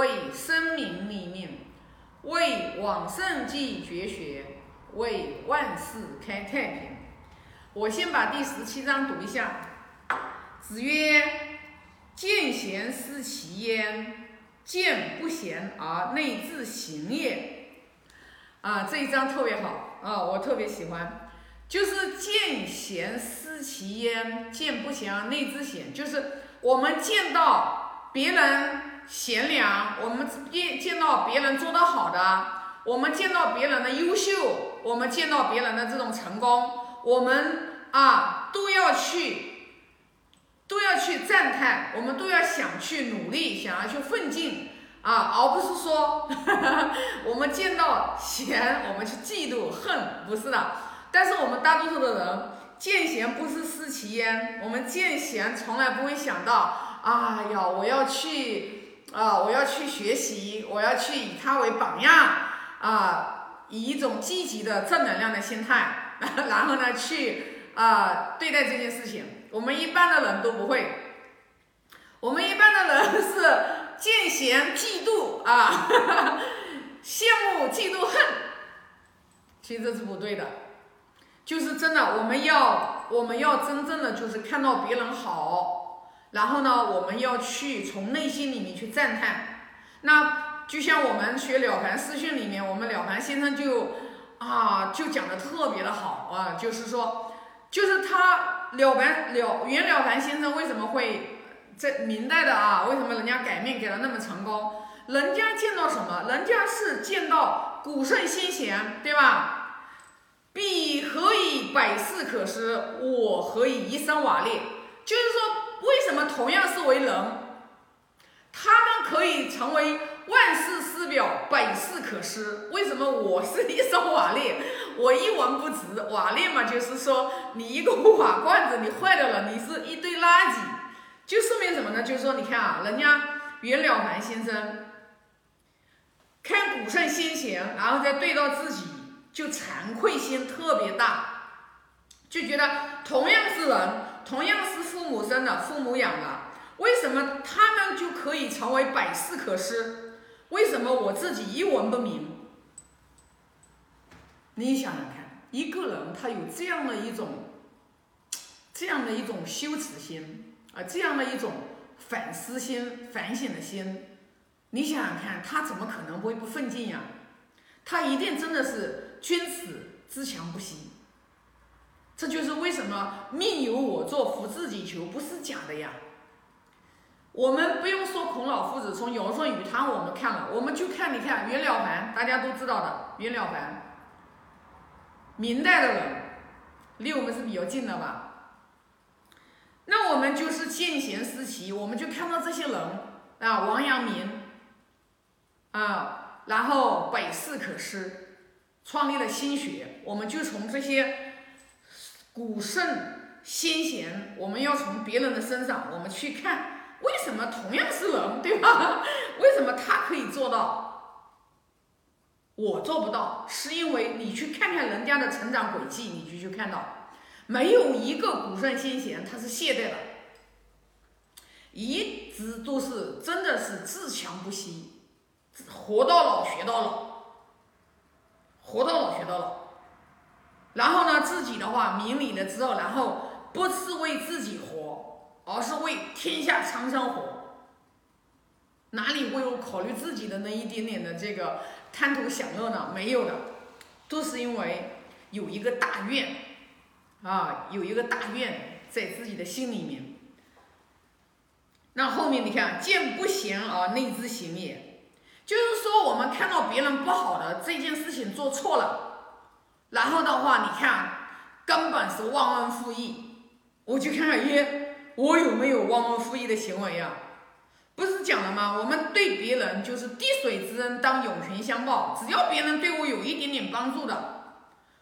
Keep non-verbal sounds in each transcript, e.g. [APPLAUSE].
为生民立命，为往圣继绝学，为万世开太平。我先把第十七章读一下。子曰：“见贤思齐焉，见不贤而内自省也。”啊，这一章特别好啊，我特别喜欢。就是见贤思齐焉，见不贤而内自省。就是我们见到别人贤良，我们见见到别人做得好的，我们见到别人的优秀，我们见到别人的这种成功，我们啊都要去。都要去赞叹，我们都要想去努力，想要去奋进啊，而不是说 [LAUGHS] 我们见到贤，我们去嫉妒恨，不是的。但是我们大多数的人见贤不是思齐焉，我们见贤从来不会想到，哎呀，我要去啊，我要去学习，我要去以他为榜样啊，以一种积极的正能量的心态，[LAUGHS] 然后呢去啊对待这件事情。我们一般的人都不会，我们一般的人是见贤嫉妒啊，[LAUGHS] 羡慕嫉妒恨，其实这是不对的，就是真的，我们要我们要真正的就是看到别人好，然后呢，我们要去从内心里面去赞叹。那就像我们学了凡四训里面，我们了凡先生就啊就讲的特别的好啊，就是说，就是他。了凡了袁了凡先生为什么会在明代的啊？为什么人家改命给了那么成功？人家见到什么？人家是见到古圣先贤，对吧？彼何以百世可施？我何以一生瓦裂？就是说，为什么同样是为人，他们可以成为万世师表，百世可施？为什么我是一生瓦砾？[LAUGHS] 我一文不值，瓦砾嘛，就是说你一个瓦罐子你坏掉了，你是一堆垃圾，就说明什么呢？就是说你看啊，人家袁了凡先生看古圣先贤，然后再对到自己，就惭愧心特别大，就觉得同样是人，同样是父母生的，父母养的，为什么他们就可以成为百事可施？为什么我自己一文不名？你想想看，一个人他有这样的一种，这样的一种羞耻心啊，这样的一种反思心、反省的心，你想想看，他怎么可能不会不奋进呀？他一定真的是君子自强不息。这就是为什么命由我做，福自己求，不是假的呀。我们不用说孔老夫子，从尧舜禹汤我们看了，我们就看你看袁了凡，大家都知道的袁了凡。明代的人离我们是比较近的吧？那我们就是见贤思齐，我们就看到这些人啊，王阳明啊，然后百世可施，创立了心学，我们就从这些古圣先贤，我们要从别人的身上，我们去看为什么同样是人，对吧？[LAUGHS] 为什么他可以做到？我做不到，是因为你去看看人家的成长轨迹，你就去看到，没有一个古圣先贤他是懈怠的，一直都是真的是自强不息，活到老学到老，活到老学到老。然后呢，自己的话明理了之后，然后不是为自己活，而是为天下苍生活，哪里会有考虑自己的那一点点的这个？贪图享乐呢？没有的，都是因为有一个大愿啊，有一个大愿在自己的心里面。那后面你看，见不贤而内自省也，就是说我们看到别人不好的这件事情做错了，然后的话，你看根本是忘恩负义，我就看看耶，我有没有忘恩负义的行为呀？不是讲了吗？我们对别人就是滴水之恩当涌泉相报，只要别人对我有一点点帮助的，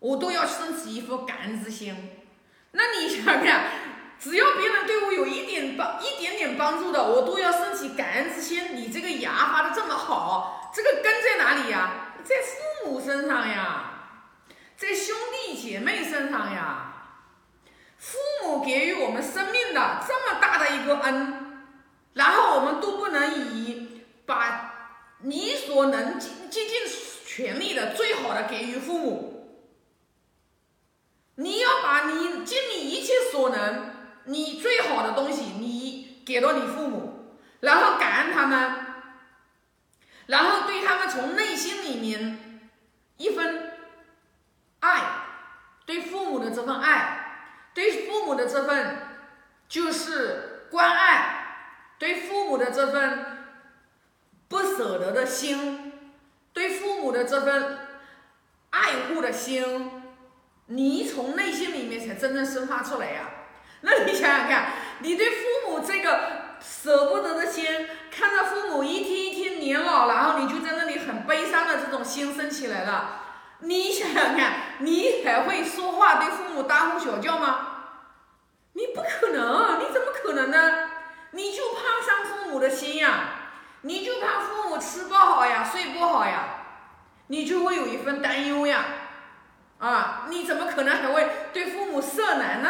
我都要升起一副感恩之心。那你想想看，只要别人对我有一点帮一点点帮助的，我都要升起感恩之心。你这个牙发的这么好，这个根在哪里呀？在父母身上呀，在兄弟姐妹身上呀。父母给予我们生命的这么大的一个恩。然后我们都不能以把你所能尽竭尽全力的最好的给予父母。你要把你尽你一切所能，你最好的东西，你给到你父母，然后感恩他们，然后对他们从内心里面一分爱，对父母的这份爱，对父母的这份就是关爱，对父母的这份。不舍得的心，对父母的这份爱护的心，你从内心里面才真正生发出来呀。那你想想看，你对父母这个舍不得的心，看着父母一天一天年老，然后你就在那里很悲伤的这种心生起来了。你想想看，你还会说话对父母大呼小叫吗？你不可能，你怎么可能呢？你就怕伤父母的心呀。你就怕父母吃不好呀，睡不好呀，你就会有一份担忧呀，啊，你怎么可能还会对父母色难呢？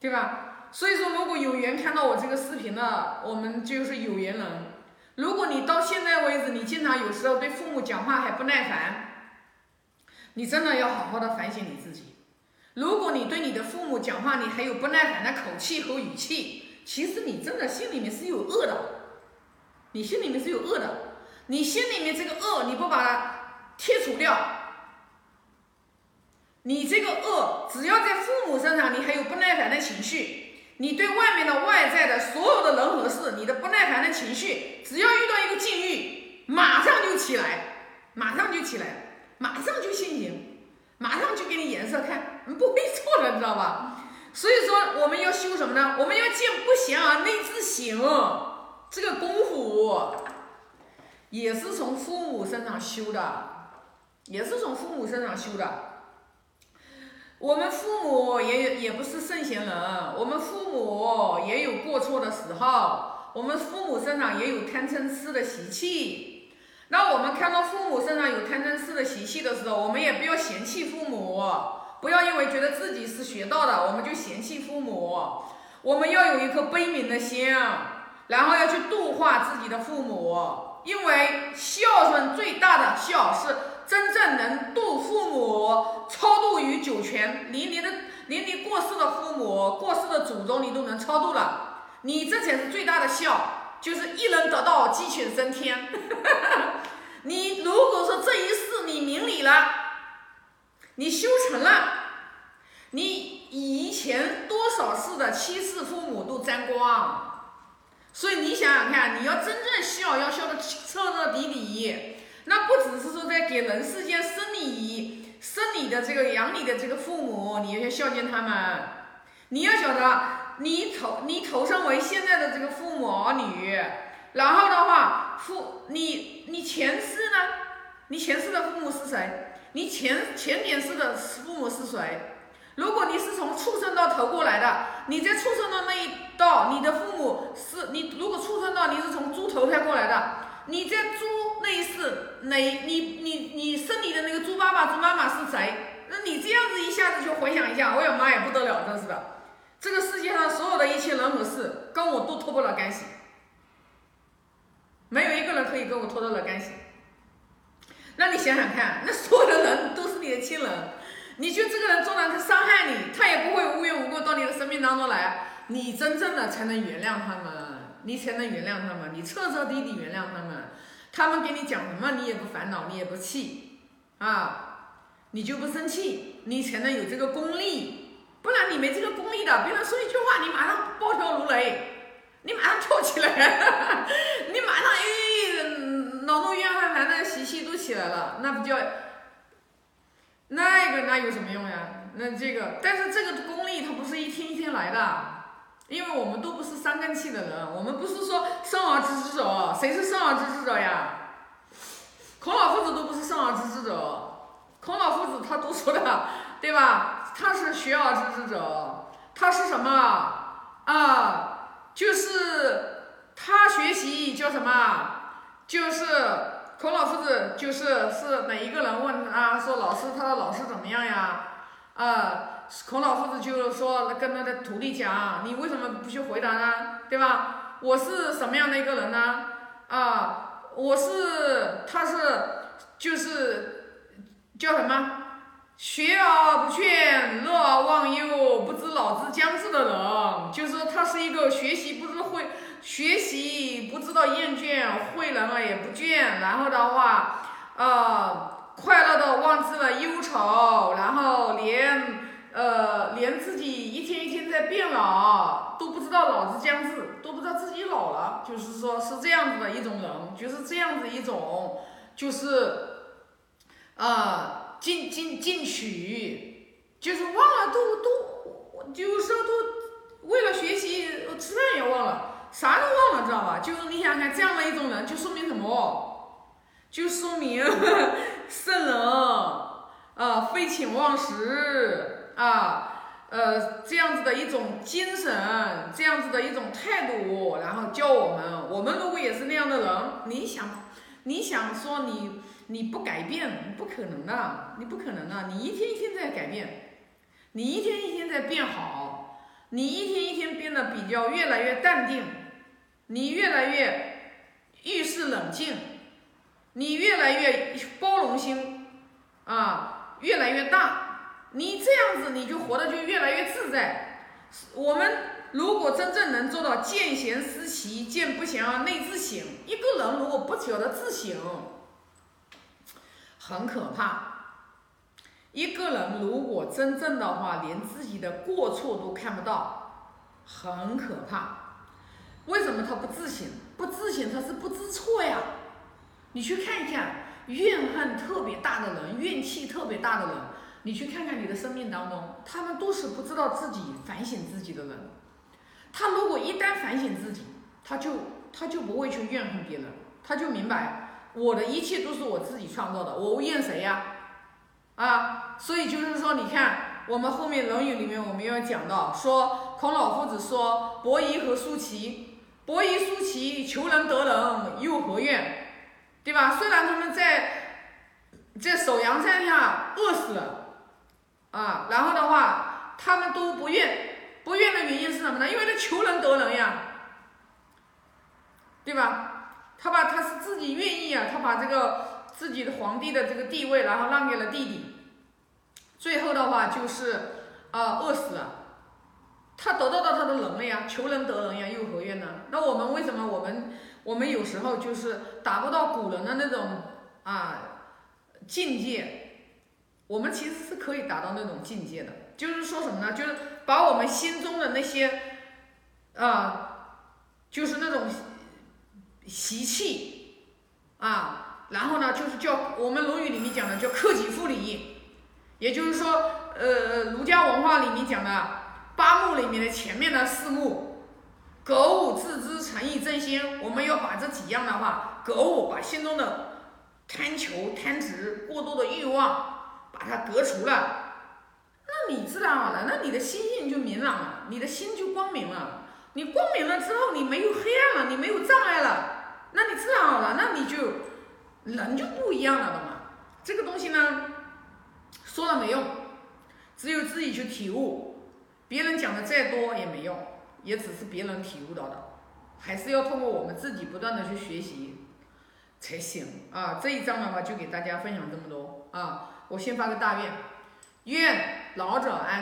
对吧？所以说，如果有缘看到我这个视频的，我们就是有缘人。如果你到现在为止，你经常有时候对父母讲话还不耐烦，你真的要好好的反省你自己。如果你对你的父母讲话，你还有不耐烦的口气和语气。其实你真的心里面是有恶的，你心里面是有恶的，你心里面这个恶你不把它剔除掉，你这个恶只要在父母身上，你还有不耐烦的情绪，你对外面的外在的所有的人和事，你的不耐烦的情绪，只要遇到一个境遇，马上就起来，马上就起来，马上就心情，马上就给你颜色看，你不会错的，知道吧？所以说，我们要修什么呢？我们要见不贤而内自省，这个功夫也是从父母身上修的，也是从父母身上修的。我们父母也有也不是圣贤人，我们父母也有过错的时候，我们父母身上也有贪嗔痴的习气。那我们看到父母身上有贪嗔痴的习气的时候，我们也不要嫌弃父母。不要因为觉得自己是学到的，我们就嫌弃父母。我们要有一颗悲悯的心，然后要去度化自己的父母。因为孝顺最大的孝是真正能度父母，超度于九泉。连你的连你过世的父母、过世的祖宗，你都能超度了，你这才是最大的孝，就是一人得道，鸡犬升天。[LAUGHS] 你如果说这一世你明理了。你修成了，你以前多少世的七世父母都沾光，所以你想想看，你要真正孝，要孝的彻彻底底，那不只是说在给人世间生你、生你的这个养你的这个父母，你要孝敬他们，你要晓得，你投你投生为现在的这个父母儿女，然后的话，父你你前世呢？你前世的父母是谁？你前前点世的父母是谁？如果你是从畜生道投过来的，你在畜生道那一道，你的父母是你。如果畜生道你是从猪投胎过来的，你在猪那一世哪？你你你生你的那个猪爸爸、猪妈妈是谁？那你这样子一下子就回想一下，哎呀妈呀，不得了，真是的！这个世界上所有的一切人和事，跟我都脱不了干系，没有一个人可以跟我脱得了干系。那你想想看，那所有的人都是你的亲人，你就这个人做了他伤害你，他也不会无缘无故到你的生命当中来，你真正的才能原谅他们，你才能原谅他们，你彻彻底底原谅他们，他们给你讲什么你也不烦恼，你也不气，啊，你就不生气，你才能有这个功力，不然你没这个功力的，别人说一句话，你马上暴跳如雷，你马上跳起来，[LAUGHS] 你马上哎。恼怒怨恨烦的习气都起来了，那不叫那个那有什么用呀？那这个，但是这个功力它不是一天一天来的，因为我们都不是三根气的人，我们不是说生而知之者，谁是生而知之者呀？孔老夫子都不是生而知之者，孔老夫子他都说的，对吧？他是学而知之者，他是什么啊？就是他学习叫什么？就是孔老夫子，就是是哪一个人问他说老师他的老师怎么样呀？啊，孔老夫子就说跟他的徒弟讲，你为什么不去回答呢？对吧？我是什么样的一个人呢？啊，我是，他是，就是叫什么？学而不倦，乐而忘忧，不知老之将至的人，就是说他是一个学习不知会学习不知道厌倦，会人了也不倦，然后的话，呃，快乐的忘记了忧愁，然后连呃连自己一天一天在变老都不知道老之将至，都不知道自己老了，就是说是这样子的一种人，就是这样子一种，就是啊。进进进取，就是忘了都都，就是说都为了学习，吃饭也忘了，啥都忘了，知道吧？就是你想想这样的一种人，就说明什么？就说明圣人啊，废寝忘食啊，呃，这样子的一种精神，这样子的一种态度，然后教我们，我们如果也是那样的人，你想，你想说你。你不改变不可能的，你不可能的，你一天一天在改变，你一天一天在变好，你一天一天变得比较越来越淡定，你越来越遇事冷静，你越来越包容心啊越来越大，你这样子你就活得就越来越自在。我们如果真正能做到见贤思齐，见不贤而内自省，一个人如果不晓得自省。很可怕。一个人如果真正的话，连自己的过错都看不到，很可怕。为什么他不自省？不自省他是不知错呀。你去看一看，怨恨特别大的人，怨气特别大的人，你去看看你的生命当中，他们都是不知道自己反省自己的人。他如果一旦反省自己，他就他就不会去怨恨别人，他就明白。我的一切都是我自己创造的，我怨谁呀？啊，所以就是说，你看我们后面《论语》里面我们要讲到，说孔老夫子说：“伯夷和叔齐，伯夷叔齐，求人得人，又何怨？”对吧？虽然他们在在首阳山下饿死了，啊，然后的话他们都不怨，不怨的原因是什么呢？因为他求人得人呀，对吧？他把他是自己愿意啊，他把这个自己的皇帝的这个地位，然后让给了弟弟，最后的话就是啊饿死了。他得到到他的人了呀，求人得人呀，又何怨呢？那我们为什么我们我们有时候就是达不到古人的那种啊境界？我们其实是可以达到那种境界的，就是说什么呢？就是把我们心中的那些啊，就是那种。习气啊，然后呢，就是叫我们《论语》里面讲的叫克己复礼，也就是说，呃，儒家文化里面讲的八目里面的前面的四目，格物、致知、诚意、正心，我们要把这几样的话，格物把心中的贪求、贪执、过多的欲望把它革除了，那你自然而然，那你的心性就明朗了，你的心就光明了，你光明了之后，你没有黑暗了，你没有障碍了。那你自然而然，那你就人就不一样了的嘛。这个东西呢，说了没用，只有自己去体悟。别人讲的再多也没用，也只是别人体悟到的，还是要通过我们自己不断的去学习才行啊。这一章的话就给大家分享这么多啊。我先发个大愿，愿老者安。